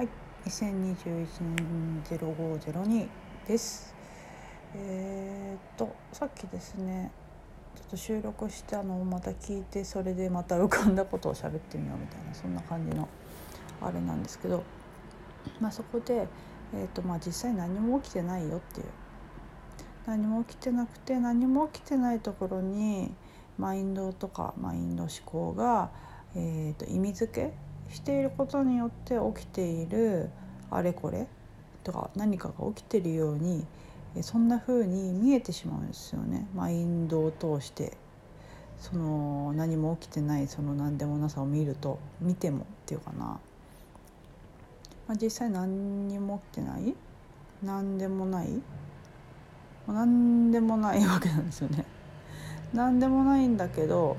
はい、2021年0502です。えー、っとさっきですねちょっと収録したのをまた聞いてそれでまた浮かんだことを喋ってみようみたいなそんな感じのあれなんですけど、まあ、そこで、えー、っとまあ、実際何も起きてないよっていう何も起きてなくて何も起きてないところにマインドとかマインド思考が、えー、と意味付けしていることによって起きているあれこれとか何かが起きてるようにそんな風に見えてしまうんですよね。マインドを通して。その何も起きてないその何でもなさを見ると見てもっていうかな、まあ、実際何にも起きてない何でもない何でもないわけなんですよね。何でもないんだけど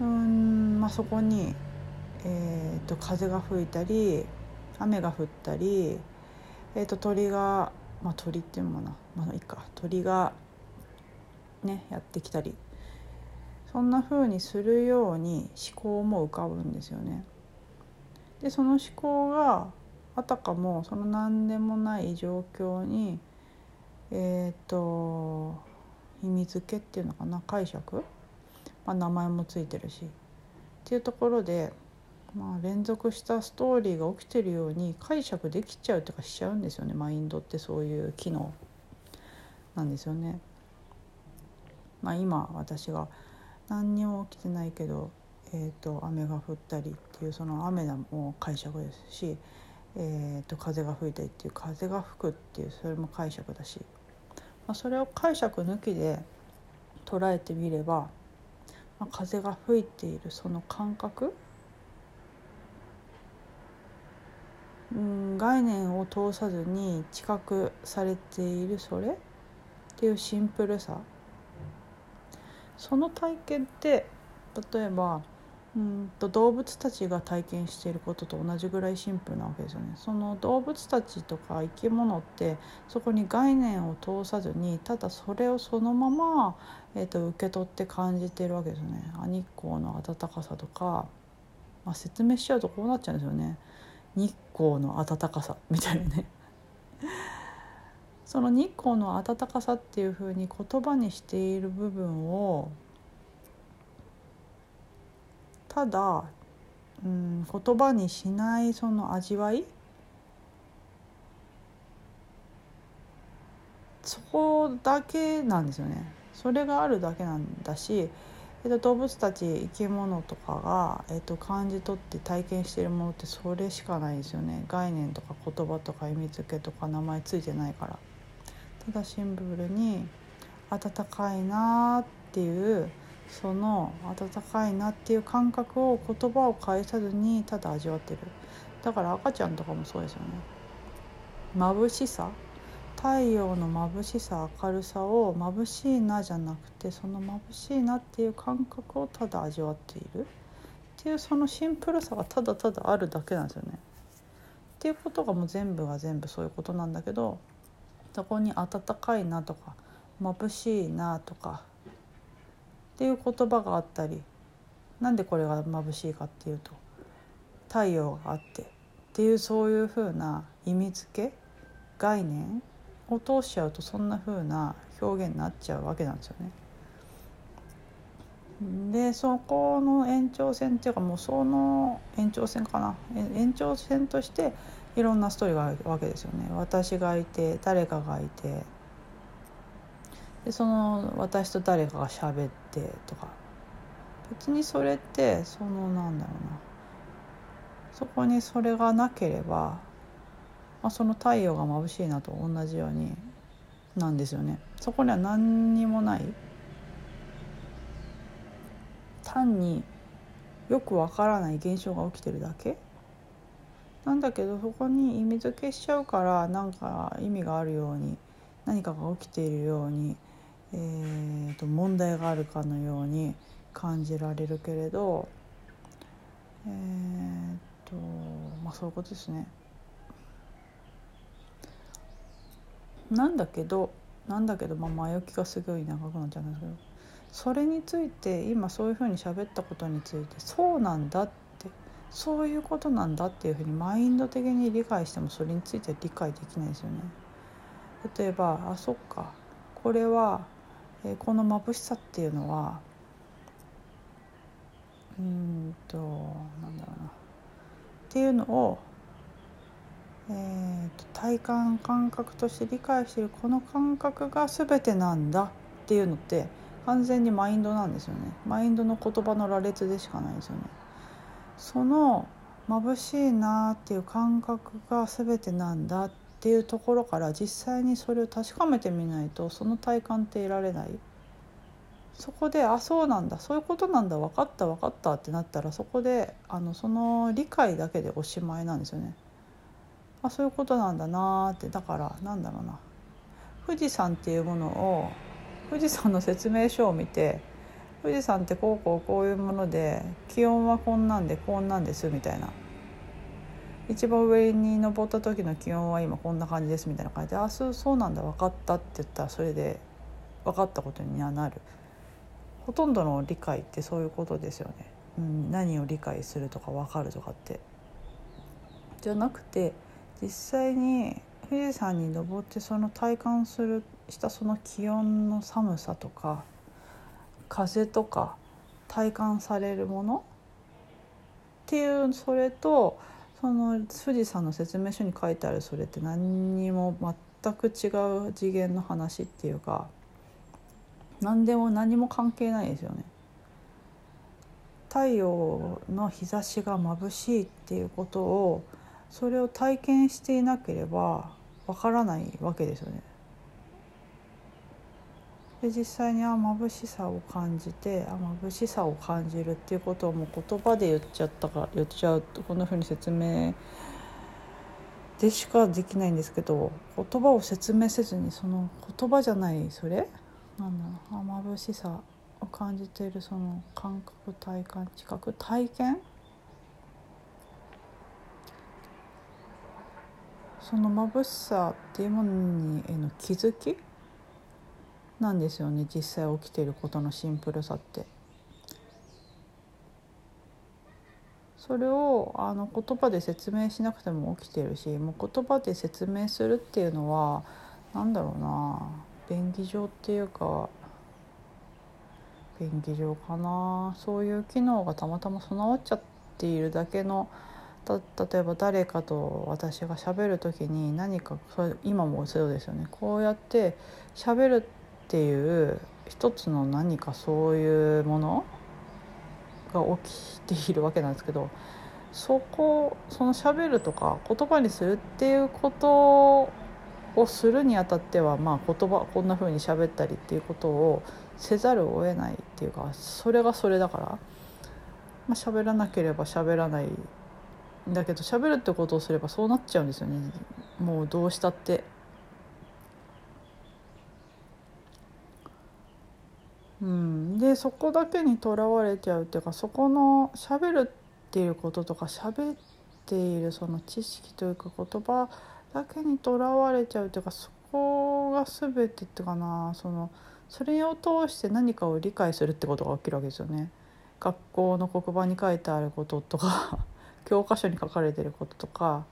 うんまあそこに、えーと、風が吹いたり雨が降ったり、えーと、鳥がまあ鳥っていうもなまあいいか鳥がねやってきたりそんな風にするように思考も浮かぶんですよね。でその思考があたかもその何でもない状況にえっ、ー、と意味付けっていうのかな解釈、まあ、名前もついてるしっていうところで、まあ、連続したストーリーが起きてるように解釈できちゃうとかしちゃうんですよねマインドってそういう機能なんですよね。まあ、今私が何にも起きてないけど、えーと、雨が降ったりっていうその雨も解釈ですし、えーと風が吹いたりっていう風が吹くっていうそれも解釈だしまあ、それを解釈抜きで捉えてみれば、まあ、風が吹いているその感覚うん概念を通さずに知覚されているそれ？っていうシンプルさその体験って例えばうんと動物たちが体験していることと同じぐらいシンプルなわけですよね。その動物たちとか生き物ってそこに概念を通さずにただそれをそのまま、えー、と受け取って感じているわけですよね。日光の暖かさとか、まあ、説明しちゃうとこうなっちゃうんですよね。日光の暖かさみたいなね。その日光の暖かさっていうふうに言葉にしている部分をただ、うん、言葉にしないその味わい？そこだけなんですよねそれがあるだけなんだし、えっと、動物たち生き物とかが、えっと、感じ取って体験しているものってそれしかないですよね。概念とか言葉とか意味付けとか名前ついてないから。ただシンプルに温かいなっていうその温かいなっていう感覚を言葉を返さずにただ味わってる。だから赤ちゃんとかもそうですよね。眩しさ太陽の眩しさ明るさを眩しいなじゃなくてその眩しいなっていう感覚をただ味わっているっていうそのシンプルさがただただあるだけなんですよね。っていうことがもう全部が全部そういうことなんだけどそこに温かいなとか眩しいなとかっていう言葉があったりなんでこれが眩しいかっていうと太陽があってっていうそういうふうな意味付け概念を通しちゃうとそんなふうな表現になっちゃうわけなんですよね。でそこの延長線っていうかもうその延長線かな延長線としていろんなストーリーがあるわけですよね。私がいて誰かがいてでその私と誰かが喋ってとか別にそれってそのなんだろうなそこにそれがなければ、まあ、その太陽が眩しいなと同じようになんですよね。そこには何にもない。単によくわからない現象が起きてるだけ。なんだけどそこに意味付けしちゃうからなんか意味があるように何かが起きているようにえーと、問題があるかのように感じられるけれどえーとまあそういうことですね。なんだけどなんだけど、まあ、前置きがすごい長くなっちゃうんですけどそれについて今そういうふうに喋ったことについてそうなんだってそういうことなんだっていうふうにマインド的に理解してもそれについては理解できないですよね。例えばあそっかこれは、えー、この眩しさっていうのはうんとなんだろうなっていうのを、えーと、体感感覚として理解してるこの感覚が全てなんだっていうのって完全にマインドなんですよねマインドの言葉の羅列でしかないですよね。その眩しいなっていう感覚が全てなんだっていうところから実際にそれを確かめてみないとその体感って得られないそこであそうなんだそういうことなんだ分かった分かったってなったらそこであのその理解だけでおしまいなんですよね。あそういうことなんだなって。だからなんだろうな。富士山っていうものを富士山の説明書を見て富士山ってこうこうこういうもので気温はこんなんでこんなんですみたいな。一番上に登った時の気温は今こんな感じですみたいな感じで「あそうそうなんだ分かった」って言ったらそれで分かったことにはなる。ほとんどの理解ってそういうことですよね、うん、何を理解するとか分かるとかって。じゃなくて実際に富士山に登ってその体感するしたその気温の寒さとか風とか体感されるもの？っていうそれとその富士山の説明書に書いてあるそれって何にも全く違う次元の話っていうか何でも何も関係ないですよね。太陽の日差しが眩しいっていうことをそれを体験していなければわからないわけですよね。で実際にあ眩しさを感じてあ眩しさを感じるっていうことをもう言葉で言っちゃったか言っちゃうとこんなふうに説明でしかできないんですけど言葉を説明せずにその言葉じゃないそれなんだろうあ眩しさを感じているその感覚体感知覚体験その眩しさっていうものにへの気づきなんですよね実際起きていることのシンプルさって。それをあの言葉で説明しなくても起きてるしもう言葉で説明するっていうのは何だろうな便宜上っていうか便宜上かなそういう機能がたまたま備わっちゃっているだけの例えば誰かと私がしゃべる時に何か今もそうですよね。こうやってしゃべるっていう一つの何かそういうものが起きているわけなんですけどそこその喋るとか言葉にするっていうことをするにあたっては、まあ、言葉こんな風に喋ったりっていうことをせざるを得ないっていうかそれがそれだから、まあ、喋らなければ喋らないだけど喋るってことをすればそうなっちゃうんですよねもうどうしたって。うん、でそこだけにとらわれちゃうっていうかそこの喋るっていうこととか喋っているその知識というか言葉だけにとらわれちゃうっていうかそこが全てっていうかなそのそれを通して何かを理解するってことが起きるわけですよね。学校の黒板に書いてあることとか教科書に書かれてることとか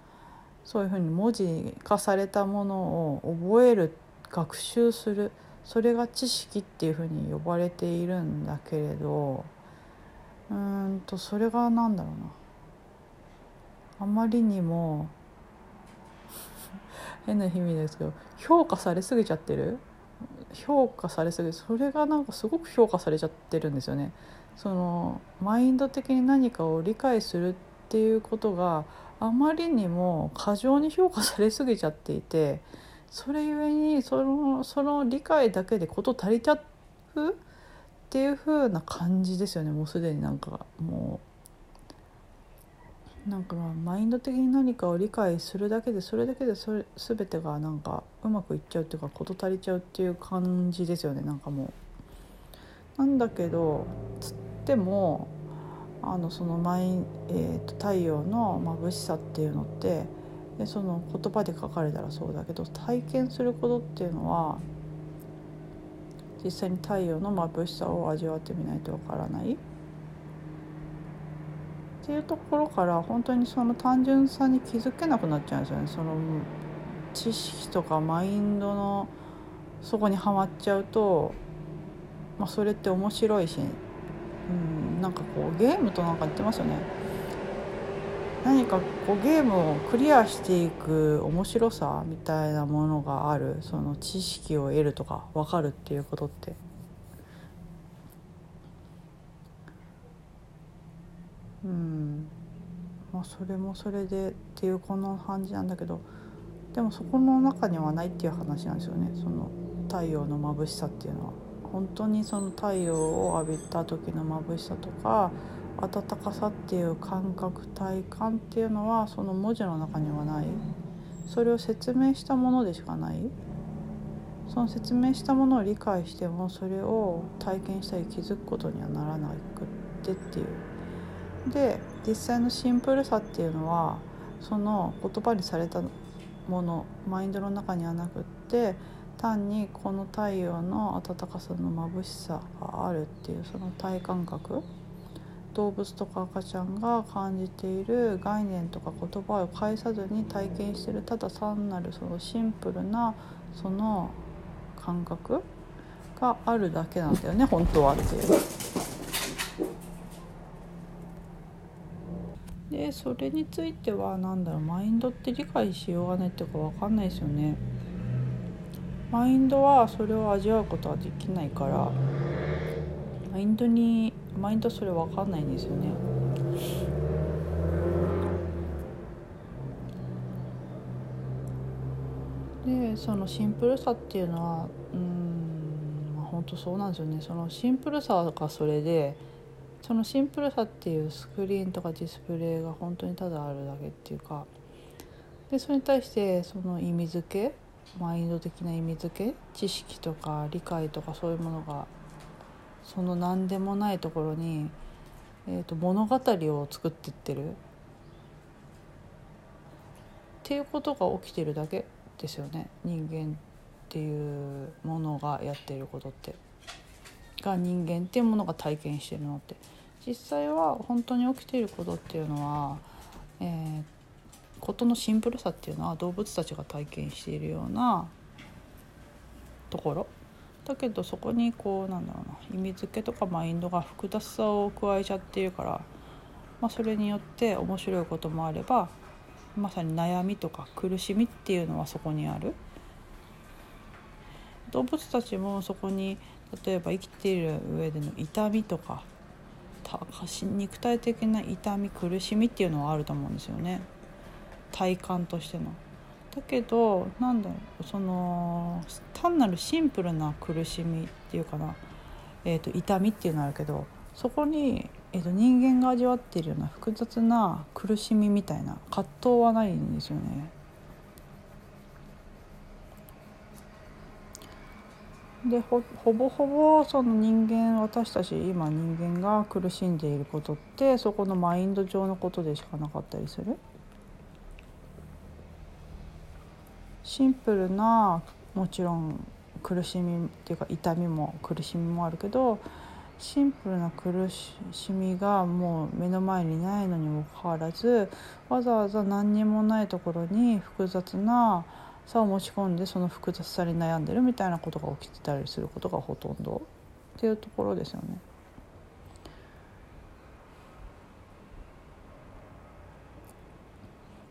そういうふうに文字化されたものを覚える学習するそれが知識っていうふうに呼ばれているんだけれどうんとそれが何だろうなあまりにも 変な意味ですけど評価されすぎちゃってる？評価されすぎそれがなんかすごく評価されちゃってるんですよね。そのマインド的に何かを理解するっっていうことがあまりにも過剰に評価されすぎちゃっていてそれゆえにそのその理解だけで事足りちゃうっていう風な感じですよねもうすでになんかもう。なんかマインド的に何かを理解するだけでそれだけでそれ全てがなんかうまくいっちゃうっていうか事足りちゃうっていう感じですよねなんかもう。なんだけどつってもあのそのマイ、えーと、太陽の眩しさっていうのってでその言葉で書かれたらそうだけど体験することっていうのは実際に太陽の眩しさを味わってみないとわからない。っていうところから本当にその単純さに気づけなくなっちゃうんですよねその知識とかマインドのそこにはまっちゃうと、まあ、それって面白いし、うん、なんかこうゲームとなんか言ってますよね。何かこうゲームをクリアしていく面白さみたいなものがある。その知識を得るとか分かるっていうことって。うん。まあそれもそれでっていうこの感じなんだけど。でもそこの中にはないっていう話なんですよね。その太陽の眩しさっていうのは。本当にその太陽を浴びた時の眩しさとか温かさっていう感覚体感っていうのはその文字の中にはない。それを説明したものでしかない。その説明したものを理解してもそれを体験したり気づくことにはならなくってっていう。で実際のシンプルさっていうのはその言葉にされたものマインドの中にはなくって単にこの太陽の温かさの眩しさがあるっていうその体感覚動物とか赤ちゃんが感じている概念とか言葉を介さずに体験してるただ単なるそのシンプルなその感覚があるだけなんだよね本当はっていう。でそれについては何だろうマインドって理解しようがないっていうか分かんないですよね。マインドはそれを味わうことはできないからマインドにマインドそれ分かんないんですよね。でそのシンプルさっていうのはうんまあ本当そうなんですよねそのシンプルさがそれでそのシンプルさっていうスクリーンとかディスプレイが本当にただあるだけっていうかでそれに対してその意味付けマインド的な意味付け知識とか理解とかそういうものがその何でもないところに、えーと、物語を作っていってる。っていうことが起きてるだけですよね。人間っていうものがやっていることって。が人間っていうものが体験してるのって。実際は本当に起きていることっていうのは、えー、とのシンプルさっていうのは動物たちが体験しているようなところ。だけどそこにこうなんだろうな意味付けとかマインドが複雑さを加えちゃっているから、まあ、それによって面白いこともあればまさに悩みとか苦しみっていうのはそこにある。動物たちもそこに例えば生きている上での痛みとか肉体的な痛み苦しみっていうのはあると思うんですよね。体感としての。だけどなんだろうその単なるシンプルな苦しみっていうかな、えーと、痛みっていうのはあるけどそこに、えーと、人間が味わっているような複雑な苦しみみたいな葛藤はないんですよね。でほぼほぼその人間私たち今人間が苦しんでいることってそこのマインド上のことでしかなかったりする。シンプルなもちろん苦しみっていうか痛みも苦しみもあるけどシンプルな苦しみがもう目の前にないのにもかかわらずわざわざ何にもないところに複雑なさを持ち込んでその複雑さに悩んでるみたいなことが起きてたりすることがほとんどっていうところですよね。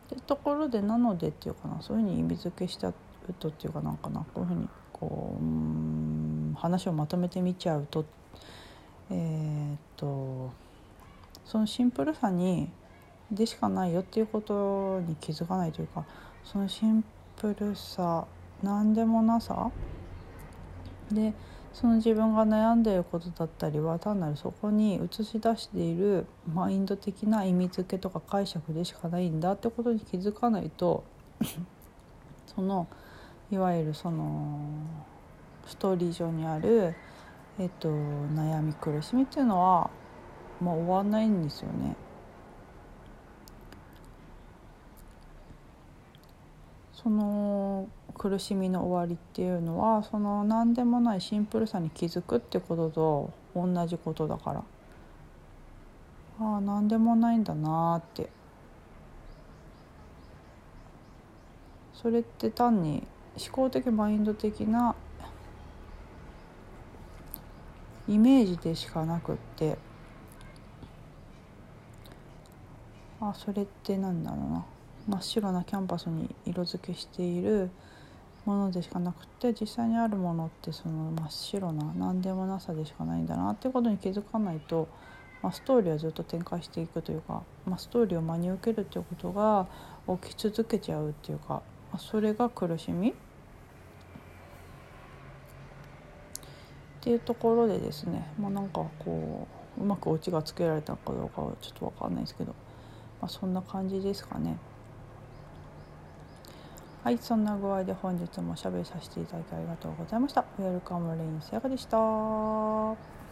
ってところでなのでっていうかなそういうふうに意味付けしちゃうとっていうかなんかなこういうふうにこううん話をまとめてみちゃうとえー、っとそのシンプルさにでしかないよっていうことに気づかないというかそのシンプルさ何でもなさでその自分が悩んでいることだったりは単なるそこに映し出しているマインド的な意味付けとか解釈でしかないんだってことに気づかないと そのいわゆるそのストーリー上にある、えっと、悩み苦しみっていうのは、まあ、終わんないんですよね。その苦しみの終わりっていうのはその何でもないシンプルさに気づくってことと同じことだから。ああ何でもないんだなって。それって単に思考的マインド的なイメージでしかなくって。あそれってなんだろうな。真っ白なキャンパスに色付けしているものでしかなくて実際にあるものってその真っ白な何でもなさでしかないんだなっていうことに気づかないと、まあ、ストーリーはずっと展開していくというか、まあ、ストーリーを真に受けるっていうことが起き続けちゃうっていうか、まあ、それが苦しみ？っていうところでですね、まあ、なんかこううまくオチがつけられたかどうかはちょっと分かんないですけど、まあ、そんな感じですかね。はい、そんな具合で本日もおしゃべりさせていただきありがとうございました。ウェルカムレインセアでした。